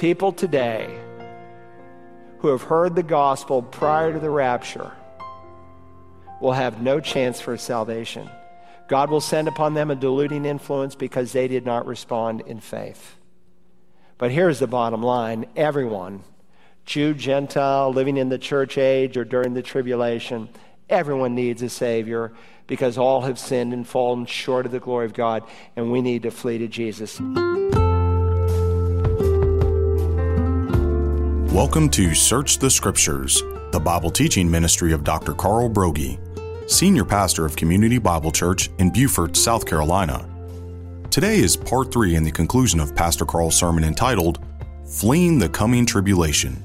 people today who have heard the gospel prior to the rapture will have no chance for salvation. God will send upon them a deluding influence because they did not respond in faith. But here's the bottom line everyone, Jew, Gentile, living in the church age or during the tribulation, everyone needs a Savior because all have sinned and fallen short of the glory of God, and we need to flee to Jesus. Welcome to Search the Scriptures, the Bible teaching ministry of Dr. Carl Broggi, Senior Pastor of Community Bible Church in Beaufort, South Carolina. Today is part three in the conclusion of Pastor Carl's sermon entitled Fleeing the Coming Tribulation.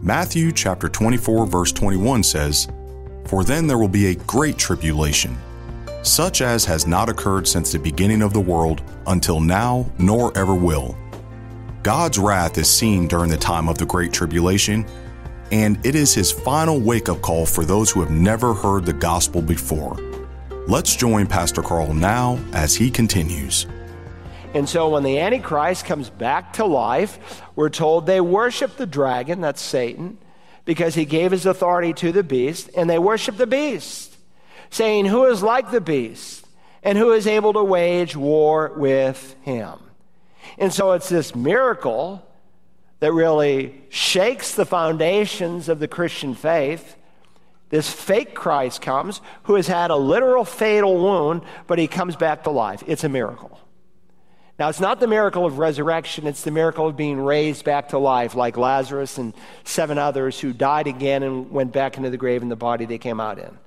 Matthew chapter 24, verse 21 says, For then there will be a great tribulation, such as has not occurred since the beginning of the world until now, nor ever will God's wrath is seen during the time of the Great Tribulation, and it is his final wake up call for those who have never heard the gospel before. Let's join Pastor Carl now as he continues. And so when the Antichrist comes back to life, we're told they worship the dragon, that's Satan, because he gave his authority to the beast, and they worship the beast, saying, Who is like the beast, and who is able to wage war with him? And so it's this miracle that really shakes the foundations of the Christian faith. This fake Christ comes who has had a literal fatal wound, but he comes back to life. It's a miracle. Now, it's not the miracle of resurrection, it's the miracle of being raised back to life, like Lazarus and seven others who died again and went back into the grave in the body they came out in.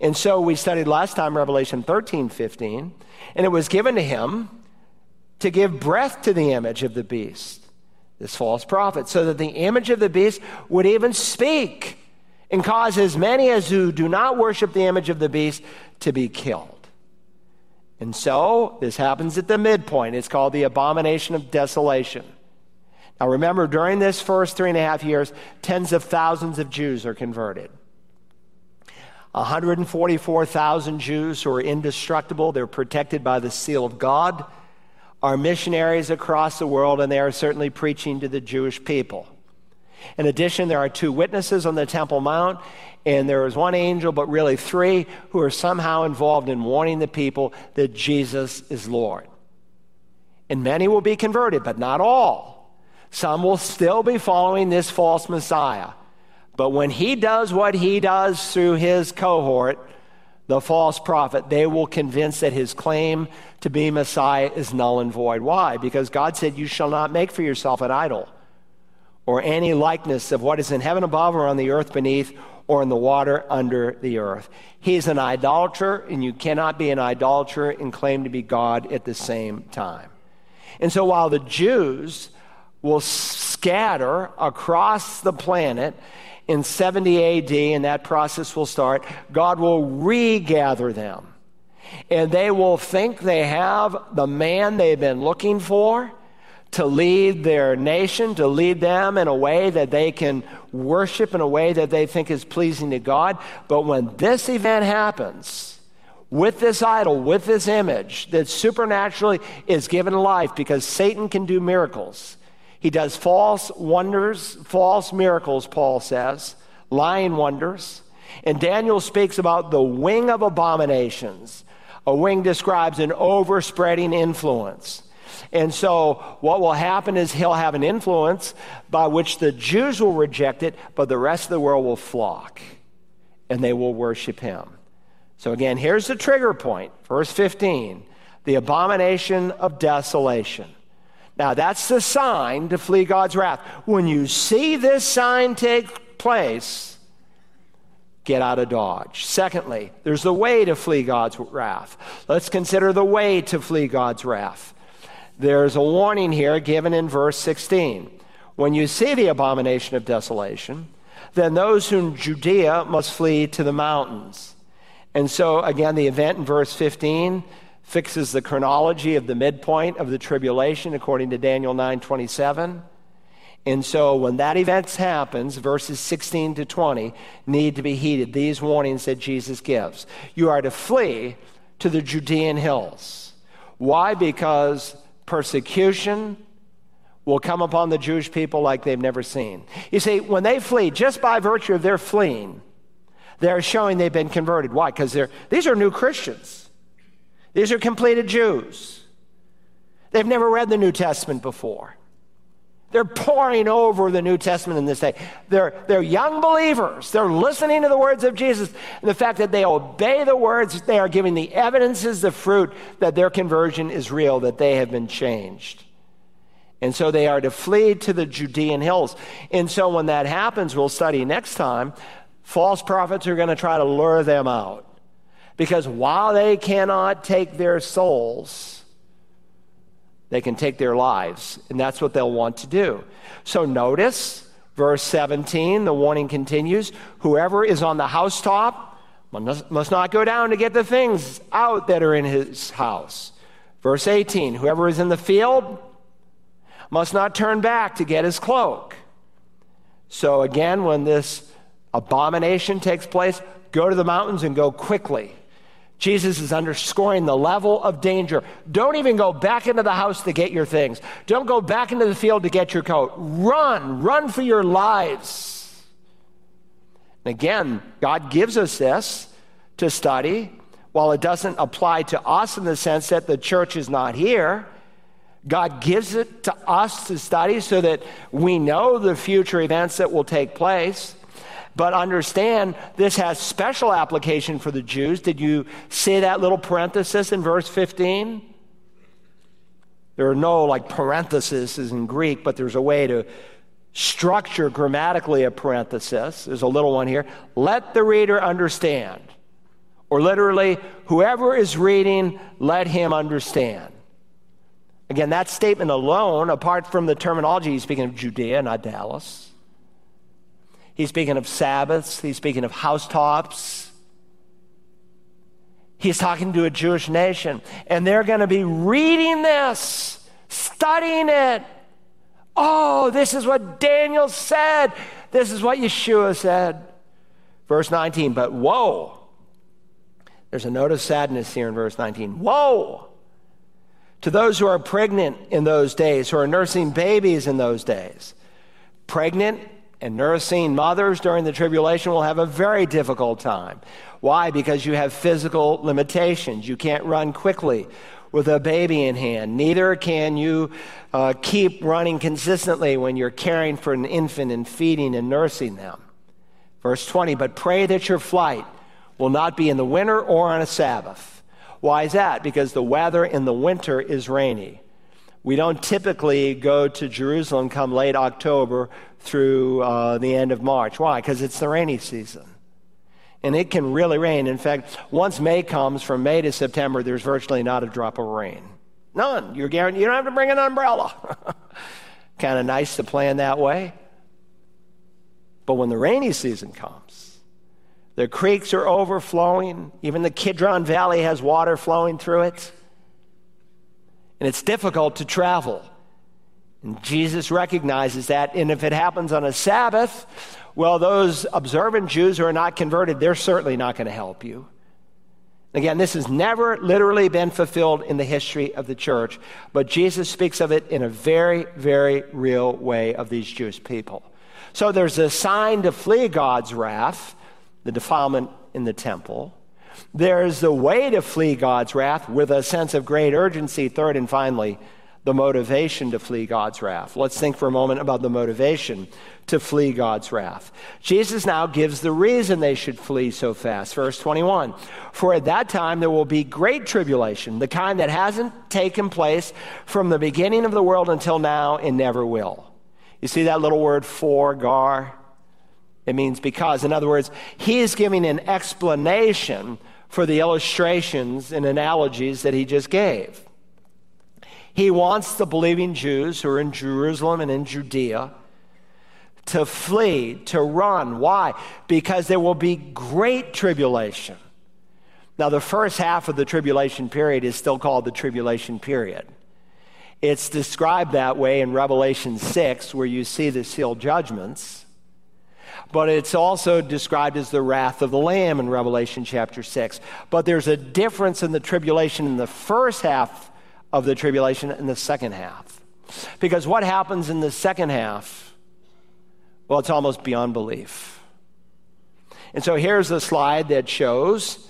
And so we studied last time Revelation 13, 15, and it was given to him to give breath to the image of the beast, this false prophet, so that the image of the beast would even speak and cause as many as who do not worship the image of the beast to be killed. And so this happens at the midpoint. It's called the abomination of desolation. Now remember, during this first three and a half years, tens of thousands of Jews are converted. 144,000 Jews who are indestructible, they're protected by the seal of God are missionaries across the world, and they are certainly preaching to the Jewish people. In addition, there are two witnesses on the Temple Mount, and there is one angel, but really three, who are somehow involved in warning the people that Jesus is Lord. And many will be converted, but not all. Some will still be following this false Messiah. But when he does what he does through his cohort, the false prophet, they will convince that his claim to be Messiah is null and void. Why? Because God said, You shall not make for yourself an idol or any likeness of what is in heaven above or on the earth beneath or in the water under the earth. He's an idolater, and you cannot be an idolater and claim to be God at the same time. And so while the Jews will scatter across the planet in 70 AD, and that process will start, God will regather them. And they will think they have the man they've been looking for to lead their nation, to lead them in a way that they can worship in a way that they think is pleasing to God. But when this event happens, with this idol, with this image that supernaturally is given life because Satan can do miracles. He does false wonders, false miracles, Paul says, lying wonders. And Daniel speaks about the wing of abominations. A wing describes an overspreading influence. And so, what will happen is he'll have an influence by which the Jews will reject it, but the rest of the world will flock and they will worship him. So, again, here's the trigger point, verse 15 the abomination of desolation. Now, that's the sign to flee God's wrath. When you see this sign take place, get out of Dodge. Secondly, there's the way to flee God's wrath. Let's consider the way to flee God's wrath. There's a warning here given in verse 16. When you see the abomination of desolation, then those in Judea must flee to the mountains. And so, again, the event in verse 15 fixes the chronology of the midpoint of the tribulation according to Daniel 9:27. And so when that event happens, verses 16 to 20 need to be heeded. These warnings that Jesus gives. You are to flee to the Judean hills. Why? Because persecution will come upon the Jewish people like they've never seen. You see, when they flee, just by virtue of their fleeing, they're showing they've been converted. Why? Because they're these are new Christians. These are completed Jews. They've never read the New Testament before. They're poring over the New Testament in this day. They're, they're young believers. They're listening to the words of Jesus. And the fact that they obey the words, they are giving the evidences, the fruit that their conversion is real, that they have been changed. And so they are to flee to the Judean hills. And so when that happens, we'll study next time, false prophets are going to try to lure them out. Because while they cannot take their souls, they can take their lives. And that's what they'll want to do. So notice verse 17, the warning continues whoever is on the housetop must not go down to get the things out that are in his house. Verse 18, whoever is in the field, must not turn back to get his cloak. So again, when this abomination takes place, go to the mountains and go quickly. Jesus is underscoring the level of danger. Don't even go back into the house to get your things. Don't go back into the field to get your coat. Run, run for your lives. And again, God gives us this to study. While it doesn't apply to us in the sense that the church is not here, God gives it to us to study so that we know the future events that will take place. But understand this has special application for the Jews. Did you see that little parenthesis in verse 15? There are no like parentheses in Greek, but there's a way to structure grammatically a parenthesis. There's a little one here. Let the reader understand. Or literally, whoever is reading, let him understand. Again, that statement alone, apart from the terminology, he's speaking of Judea, not Dallas. He's speaking of Sabbaths, he's speaking of housetops. He's talking to a Jewish nation, and they're going to be reading this, studying it. Oh, this is what Daniel said. This is what Yeshua said. Verse 19, but woe. There's a note of sadness here in verse 19. Woe! to those who are pregnant in those days, who are nursing babies in those days. Pregnant and nursing mothers during the tribulation will have a very difficult time. Why? Because you have physical limitations. You can't run quickly with a baby in hand. Neither can you uh, keep running consistently when you're caring for an infant and feeding and nursing them. Verse 20, but pray that your flight will not be in the winter or on a Sabbath why is that? Because the weather in the winter is rainy. We don't typically go to Jerusalem come late October through uh, the end of March. Why? Because it's the rainy season. And it can really rain. In fact, once May comes, from May to September, there's virtually not a drop of rain. None. You're guaranteed, you don't have to bring an umbrella. kind of nice to plan that way. But when the rainy season comes, the creeks are overflowing. Even the Kidron Valley has water flowing through it. And it's difficult to travel. And Jesus recognizes that. And if it happens on a Sabbath, well, those observant Jews who are not converted, they're certainly not going to help you. Again, this has never literally been fulfilled in the history of the church, but Jesus speaks of it in a very, very real way of these Jewish people. So there's a sign to flee God's wrath the defilement in the temple. There's the way to flee God's wrath with a sense of great urgency. Third and finally, the motivation to flee God's wrath. Let's think for a moment about the motivation to flee God's wrath. Jesus now gives the reason they should flee so fast. Verse 21 For at that time there will be great tribulation, the kind that hasn't taken place from the beginning of the world until now and never will. You see that little word for, gar? It means because. In other words, he is giving an explanation for the illustrations and analogies that he just gave. He wants the believing Jews who are in Jerusalem and in Judea to flee, to run. Why? Because there will be great tribulation. Now, the first half of the tribulation period is still called the tribulation period. It's described that way in Revelation 6, where you see the sealed judgments but it's also described as the wrath of the Lamb in Revelation chapter 6. But there's a difference in the tribulation in the first half of the tribulation and the second half. Because what happens in the second half, well, it's almost beyond belief. And so here's a slide that shows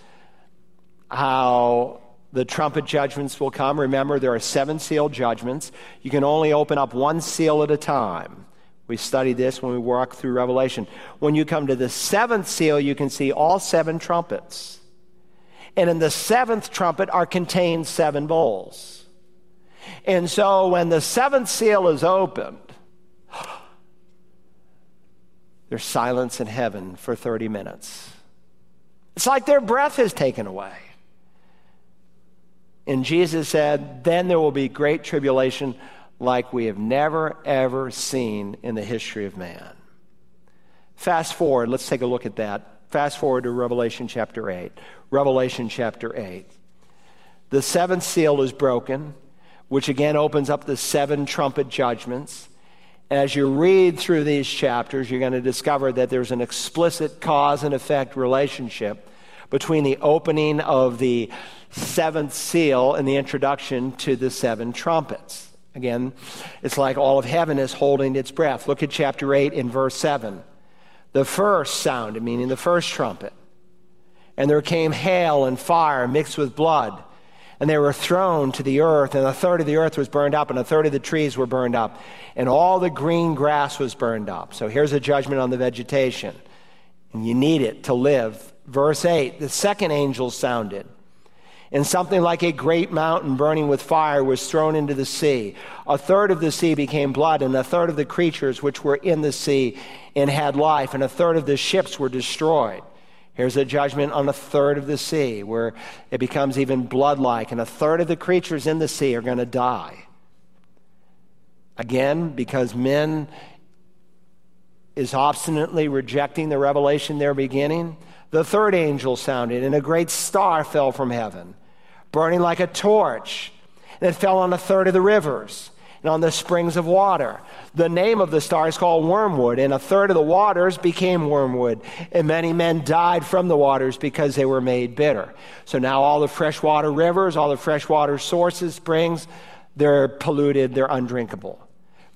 how the trumpet judgments will come. Remember, there are seven seal judgments. You can only open up one seal at a time. We studied this when we walked through Revelation. When you come to the seventh seal, you can see all seven trumpets. And in the seventh trumpet are contained seven bowls. And so when the seventh seal is opened, there's silence in heaven for 30 minutes. It's like their breath is taken away. And Jesus said, Then there will be great tribulation like we have never, ever seen in the history of man. Fast forward, let's take a look at that. Fast forward to Revelation chapter 8. Revelation chapter 8. The seventh seal is broken, which again opens up the seven trumpet judgments. As you read through these chapters, you're going to discover that there's an explicit cause and effect relationship between the opening of the seventh seal and the introduction to the seven trumpets. Again, it's like all of heaven is holding its breath. Look at chapter 8 in verse 7. The first sounded, meaning the first trumpet. And there came hail and fire mixed with blood. And they were thrown to the earth, and a third of the earth was burned up, and a third of the trees were burned up, and all the green grass was burned up. So here's a judgment on the vegetation. And you need it to live. Verse 8 The second angel sounded and something like a great mountain burning with fire was thrown into the sea. A third of the sea became blood, and a third of the creatures which were in the sea and had life, and a third of the ships were destroyed. Here's a judgment on a third of the sea where it becomes even blood like, and a third of the creatures in the sea are going to die. Again, because men is obstinately rejecting the revelation they're beginning, the third angel sounded, and a great star fell from heaven burning like a torch. And it fell on a third of the rivers and on the springs of water. The name of the star is called wormwood, and a third of the waters became wormwood, and many men died from the waters because they were made bitter. So now all the freshwater rivers, all the freshwater sources, springs, they're polluted, they're undrinkable.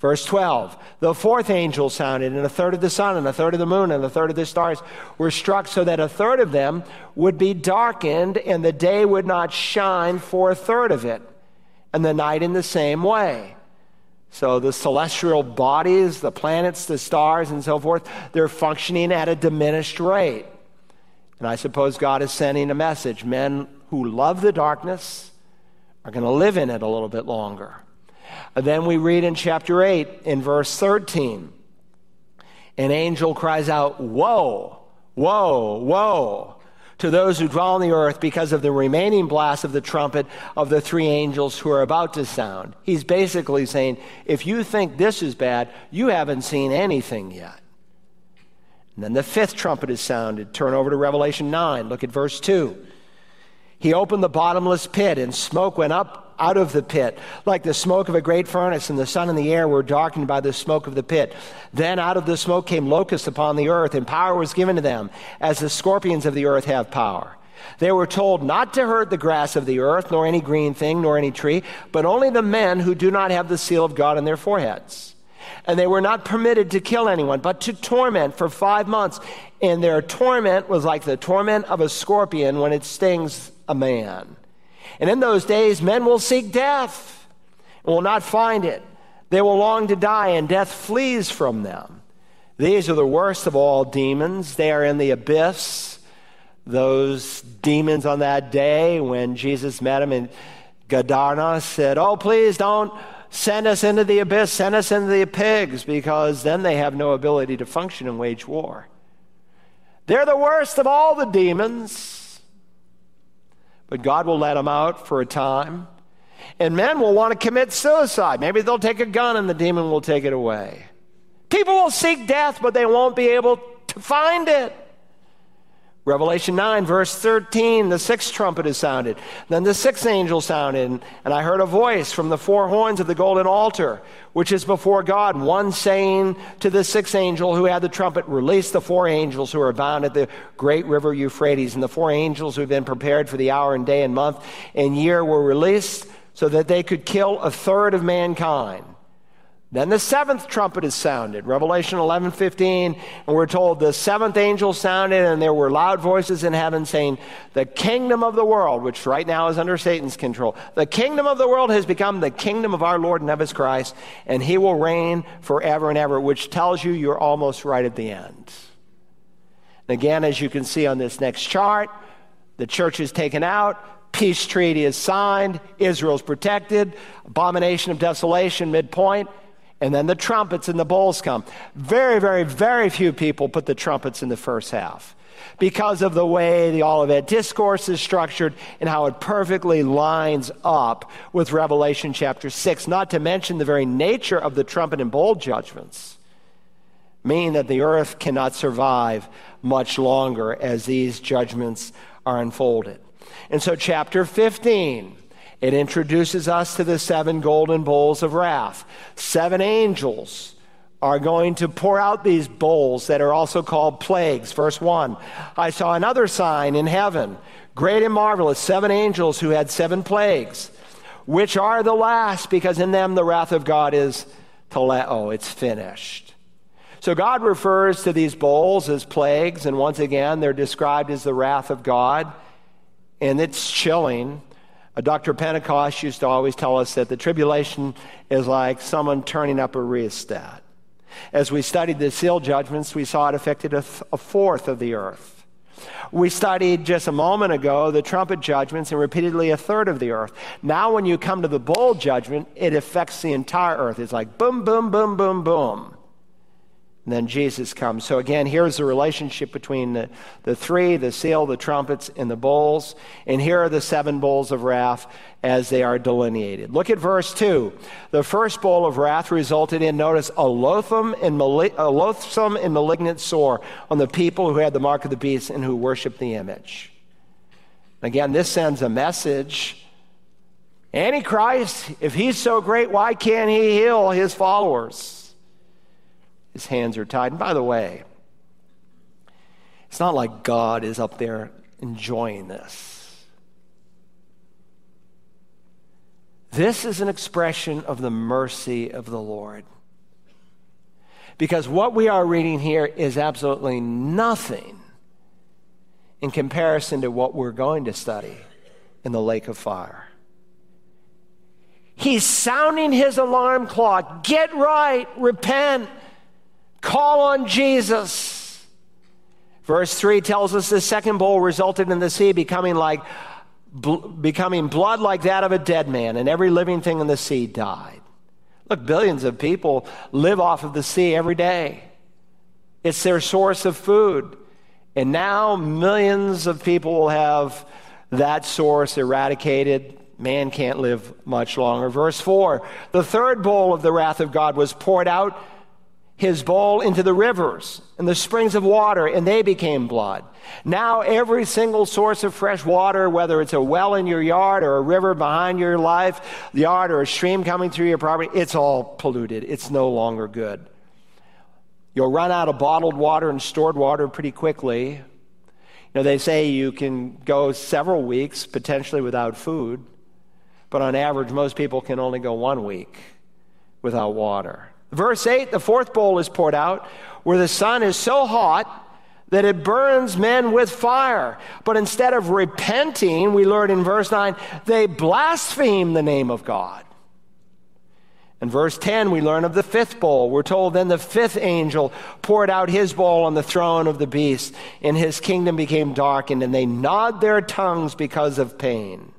Verse 12 The fourth angel sounded, and a third of the sun, and a third of the moon, and a third of the stars were struck, so that a third of them would be darkened, and the day would not shine for a third of it, and the night in the same way. So the celestial bodies, the planets, the stars, and so forth, they're functioning at a diminished rate. And I suppose God is sending a message. Men who love the darkness are going to live in it a little bit longer. Then we read in chapter 8, in verse 13, an angel cries out, Woe, woe, woe to those who dwell on the earth because of the remaining blast of the trumpet of the three angels who are about to sound. He's basically saying, if you think this is bad, you haven't seen anything yet. And then the fifth trumpet is sounded. Turn over to Revelation 9. Look at verse 2. He opened the bottomless pit, and smoke went up out of the pit, like the smoke of a great furnace, and the sun and the air were darkened by the smoke of the pit. Then out of the smoke came locusts upon the earth, and power was given to them, as the scorpions of the earth have power. They were told not to hurt the grass of the earth, nor any green thing, nor any tree, but only the men who do not have the seal of God on their foreheads. And they were not permitted to kill anyone, but to torment for five months. And their torment was like the torment of a scorpion when it stings a man. And in those days, men will seek death and will not find it. They will long to die, and death flees from them. These are the worst of all demons. They are in the abyss. Those demons on that day when Jesus met them in Gadara said, Oh, please don't send us into the abyss, send us into the pigs, because then they have no ability to function and wage war. They're the worst of all the demons. But God will let them out for a time. And men will want to commit suicide. Maybe they'll take a gun and the demon will take it away. People will seek death, but they won't be able to find it. Revelation 9, verse 13, the sixth trumpet is sounded. Then the sixth angel sounded, and I heard a voice from the four horns of the golden altar, which is before God, one saying to the sixth angel who had the trumpet, Release the four angels who are bound at the great river Euphrates. And the four angels who have been prepared for the hour and day and month and year were released so that they could kill a third of mankind. Then the seventh trumpet is sounded, Revelation 11 15, and we're told the seventh angel sounded, and there were loud voices in heaven saying, The kingdom of the world, which right now is under Satan's control, the kingdom of the world has become the kingdom of our Lord and of his Christ, and he will reign forever and ever, which tells you you're almost right at the end. And again, as you can see on this next chart, the church is taken out, peace treaty is signed, Israel's protected, abomination of desolation, midpoint and then the trumpets and the bowls come. Very, very, very few people put the trumpets in the first half because of the way the Olivet Discourse is structured and how it perfectly lines up with Revelation chapter 6, not to mention the very nature of the trumpet and bowl judgments, mean that the earth cannot survive much longer as these judgments are unfolded. And so, chapter 15 it introduces us to the seven golden bowls of wrath. Seven angels are going to pour out these bowls that are also called plagues. Verse 1 I saw another sign in heaven, great and marvelous, seven angels who had seven plagues, which are the last, because in them the wrath of God is teleo, it's finished. So God refers to these bowls as plagues, and once again, they're described as the wrath of God, and it's chilling. Dr. Pentecost used to always tell us that the tribulation is like someone turning up a rheostat. As we studied the seal judgments, we saw it affected a, th- a fourth of the earth. We studied just a moment ago the trumpet judgments and repeatedly a third of the earth. Now, when you come to the bowl judgment, it affects the entire earth. It's like boom, boom, boom, boom, boom. And then Jesus comes. So again, here's the relationship between the, the three the seal, the trumpets, and the bowls. And here are the seven bowls of wrath as they are delineated. Look at verse 2. The first bowl of wrath resulted in, notice, a loathsome and, mali- a loathsome and malignant sore on the people who had the mark of the beast and who worshiped the image. Again, this sends a message. Antichrist, if he's so great, why can't he heal his followers? His hands are tied. And by the way, it's not like God is up there enjoying this. This is an expression of the mercy of the Lord. Because what we are reading here is absolutely nothing in comparison to what we're going to study in the lake of fire. He's sounding his alarm clock. Get right, repent, Call on Jesus. Verse 3 tells us the second bowl resulted in the sea becoming like bl- becoming blood like that of a dead man, and every living thing in the sea died. Look, billions of people live off of the sea every day. It's their source of food. And now millions of people will have that source eradicated. Man can't live much longer. Verse 4 The third bowl of the wrath of God was poured out his bowl into the rivers and the springs of water, and they became blood. Now, every single source of fresh water, whether it's a well in your yard or a river behind your life, yard or a stream coming through your property, it's all polluted. It's no longer good. You'll run out of bottled water and stored water pretty quickly. You know, they say you can go several weeks potentially without food, but on average, most people can only go one week without water. Verse 8 the fourth bowl is poured out, where the sun is so hot that it burns men with fire. But instead of repenting, we learn in verse 9, they blaspheme the name of God. In verse 10, we learn of the fifth bowl. We're told then the fifth angel poured out his bowl on the throne of the beast, and his kingdom became darkened, and they gnawed their tongues because of pain.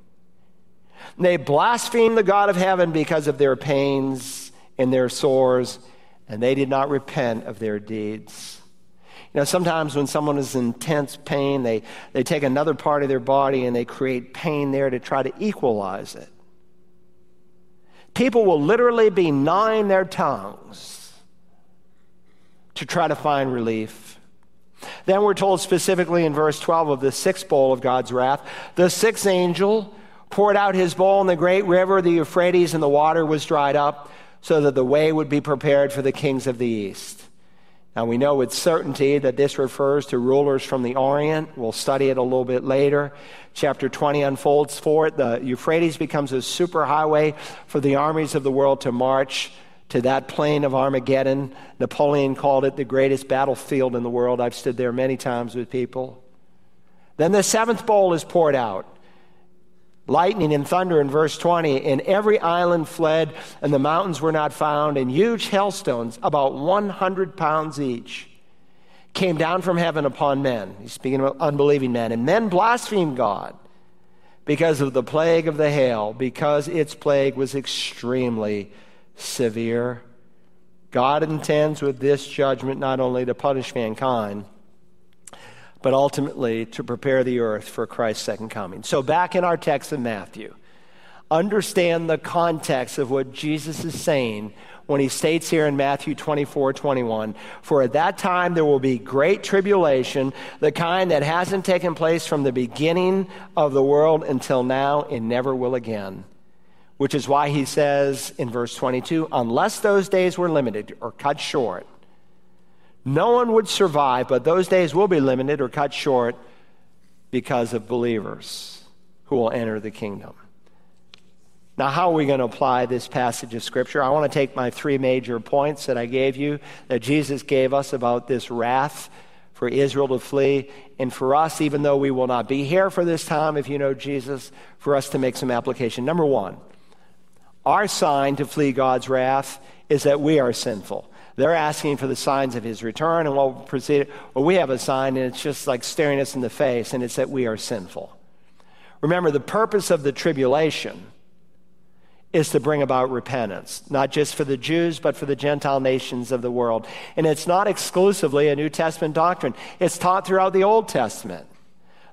They blasphemed the God of heaven because of their pains in their sores, and they did not repent of their deeds. You know, sometimes when someone is in intense pain, they, they take another part of their body and they create pain there to try to equalize it. People will literally be gnawing their tongues to try to find relief. Then we're told specifically in verse 12 of the sixth bowl of God's wrath the sixth angel poured out his bowl in the great river, the Euphrates, and the water was dried up so that the way would be prepared for the kings of the east. Now we know with certainty that this refers to rulers from the Orient. We'll study it a little bit later. Chapter 20 unfolds for it. The Euphrates becomes a superhighway for the armies of the world to march to that plain of Armageddon. Napoleon called it the greatest battlefield in the world. I've stood there many times with people. Then the seventh bowl is poured out. Lightning and thunder in verse 20, and every island fled, and the mountains were not found, and huge hailstones, about 100 pounds each, came down from heaven upon men. He's speaking of unbelieving men. And men blasphemed God because of the plague of the hail, because its plague was extremely severe. God intends with this judgment not only to punish mankind, but ultimately to prepare the earth for Christ's second coming. So, back in our text in Matthew, understand the context of what Jesus is saying when he states here in Matthew 24 21, For at that time there will be great tribulation, the kind that hasn't taken place from the beginning of the world until now and never will again. Which is why he says in verse 22 unless those days were limited or cut short, no one would survive, but those days will be limited or cut short because of believers who will enter the kingdom. Now, how are we going to apply this passage of Scripture? I want to take my three major points that I gave you, that Jesus gave us about this wrath for Israel to flee, and for us, even though we will not be here for this time, if you know Jesus, for us to make some application. Number one, our sign to flee God's wrath is that we are sinful. They're asking for the signs of his return, and we'll proceed. Well, we have a sign, and it's just like staring us in the face, and it's that we are sinful. Remember, the purpose of the tribulation is to bring about repentance, not just for the Jews, but for the Gentile nations of the world. And it's not exclusively a New Testament doctrine, it's taught throughout the Old Testament.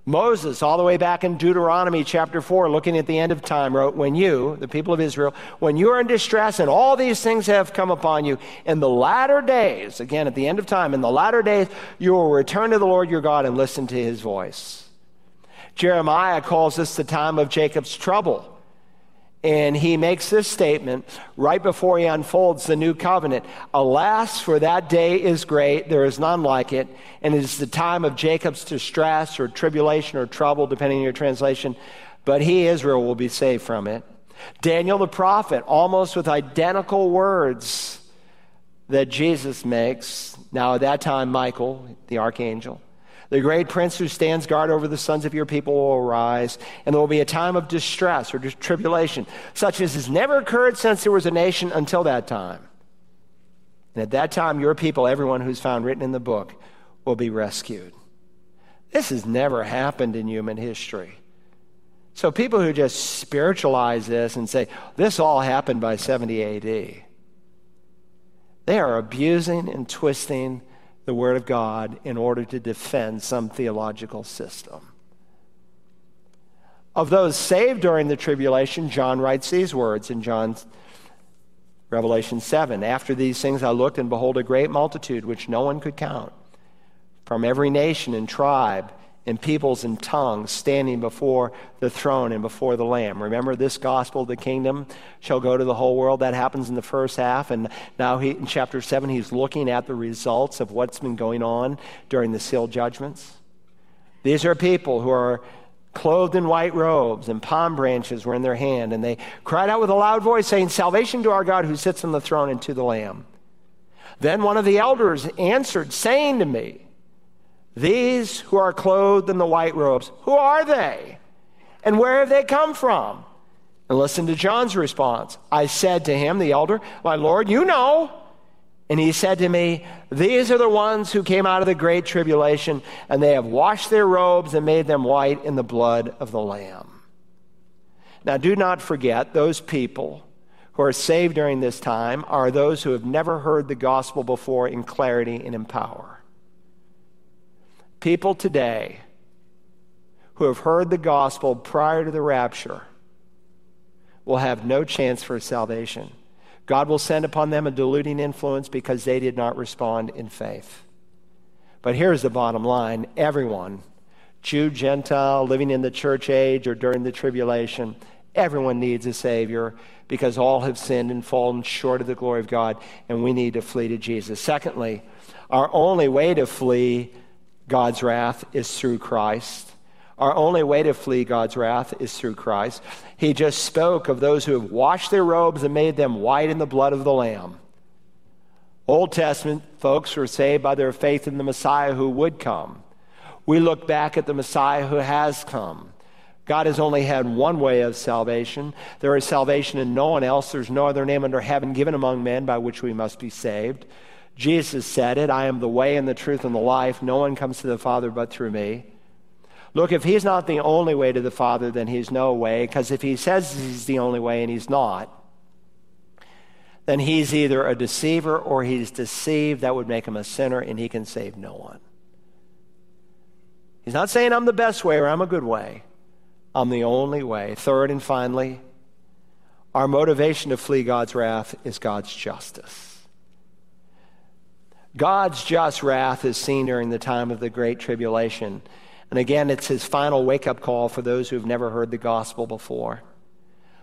Moses, all the way back in Deuteronomy chapter 4, looking at the end of time, wrote, When you, the people of Israel, when you are in distress and all these things have come upon you, in the latter days, again at the end of time, in the latter days, you will return to the Lord your God and listen to his voice. Jeremiah calls this the time of Jacob's trouble. And he makes this statement right before he unfolds the new covenant Alas, for that day is great, there is none like it, and it is the time of Jacob's distress or tribulation or trouble, depending on your translation, but he, Israel, will be saved from it. Daniel the prophet, almost with identical words that Jesus makes. Now, at that time, Michael, the archangel, the great prince who stands guard over the sons of your people will arise, and there will be a time of distress or tribulation, such as has never occurred since there was a nation until that time. And at that time, your people, everyone who's found written in the book, will be rescued. This has never happened in human history. So people who just spiritualize this and say, this all happened by 70 AD, they are abusing and twisting the Word of God in order to defend some theological system. Of those saved during the tribulation, John writes these words in John's Revelation 7 After these things I looked, and behold, a great multitude which no one could count, from every nation and tribe and peoples and tongues standing before the throne and before the Lamb. Remember, this gospel of the kingdom shall go to the whole world. That happens in the first half. And now he, in chapter 7, he's looking at the results of what's been going on during the seal judgments. These are people who are clothed in white robes, and palm branches were in their hand. And they cried out with a loud voice, saying, Salvation to our God who sits on the throne and to the Lamb. Then one of the elders answered, saying to me, these who are clothed in the white robes, who are they? And where have they come from? And listen to John's response. I said to him, the elder, My Lord, you know. And he said to me, These are the ones who came out of the great tribulation, and they have washed their robes and made them white in the blood of the Lamb. Now, do not forget, those people who are saved during this time are those who have never heard the gospel before in clarity and in power. People today who have heard the gospel prior to the rapture will have no chance for salvation. God will send upon them a deluding influence because they did not respond in faith. But here's the bottom line everyone, Jew, Gentile, living in the church age or during the tribulation, everyone needs a Savior because all have sinned and fallen short of the glory of God, and we need to flee to Jesus. Secondly, our only way to flee God's wrath is through Christ. Our only way to flee God's wrath is through Christ. He just spoke of those who have washed their robes and made them white in the blood of the Lamb. Old Testament folks were saved by their faith in the Messiah who would come. We look back at the Messiah who has come. God has only had one way of salvation. There is salvation in no one else. There's no other name under heaven given among men by which we must be saved. Jesus said it I am the way and the truth and the life. No one comes to the Father but through me. Look, if he's not the only way to the Father, then he's no way, because if he says he's the only way and he's not, then he's either a deceiver or he's deceived. That would make him a sinner, and he can save no one. He's not saying I'm the best way or I'm a good way. I'm the only way. Third and finally, our motivation to flee God's wrath is God's justice. God's just wrath is seen during the time of the Great Tribulation. And again, it's his final wake up call for those who have never heard the gospel before.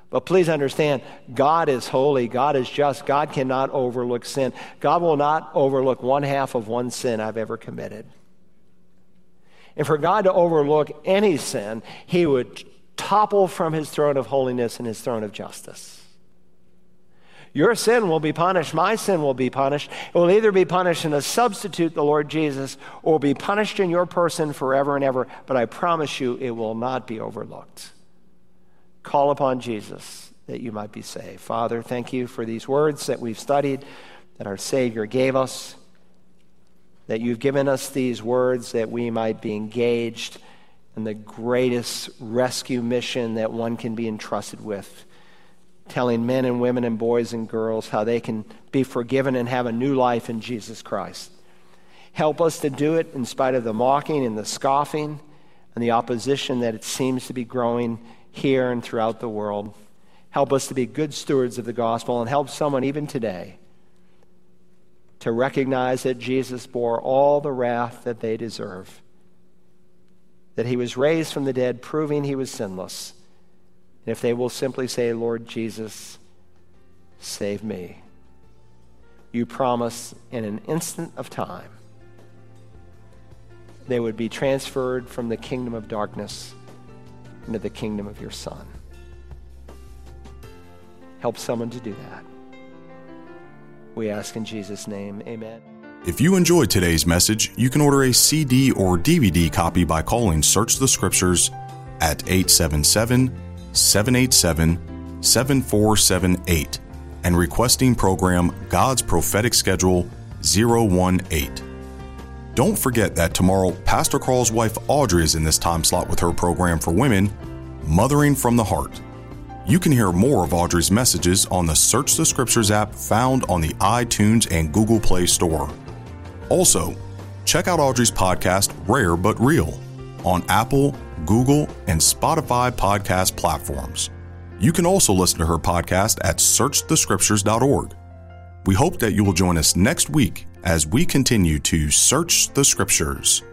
But please understand, God is holy. God is just. God cannot overlook sin. God will not overlook one half of one sin I've ever committed. And for God to overlook any sin, he would topple from his throne of holiness and his throne of justice. Your sin will be punished. My sin will be punished. It will either be punished in a substitute, the Lord Jesus, or be punished in your person forever and ever. But I promise you, it will not be overlooked. Call upon Jesus that you might be saved. Father, thank you for these words that we've studied, that our Savior gave us that you've given us these words that we might be engaged in the greatest rescue mission that one can be entrusted with. Telling men and women and boys and girls how they can be forgiven and have a new life in Jesus Christ. Help us to do it in spite of the mocking and the scoffing and the opposition that it seems to be growing here and throughout the world. Help us to be good stewards of the gospel and help someone even today to recognize that Jesus bore all the wrath that they deserve, that he was raised from the dead, proving he was sinless. And if they will simply say, Lord Jesus, save me, you promise in an instant of time they would be transferred from the kingdom of darkness into the kingdom of your Son. Help someone to do that. We ask in Jesus' name, amen. If you enjoyed today's message, you can order a CD or DVD copy by calling Search the Scriptures at 877 787 7478 and requesting program God's Prophetic Schedule 018. Don't forget that tomorrow, Pastor Carl's wife Audrey is in this time slot with her program for women, Mothering from the Heart. You can hear more of Audrey's messages on the Search the Scriptures app found on the iTunes and Google Play Store. Also, check out Audrey's podcast, Rare But Real, on Apple, Google, and Spotify podcast platforms. You can also listen to her podcast at searchthescriptures.org. We hope that you will join us next week as we continue to search the Scriptures.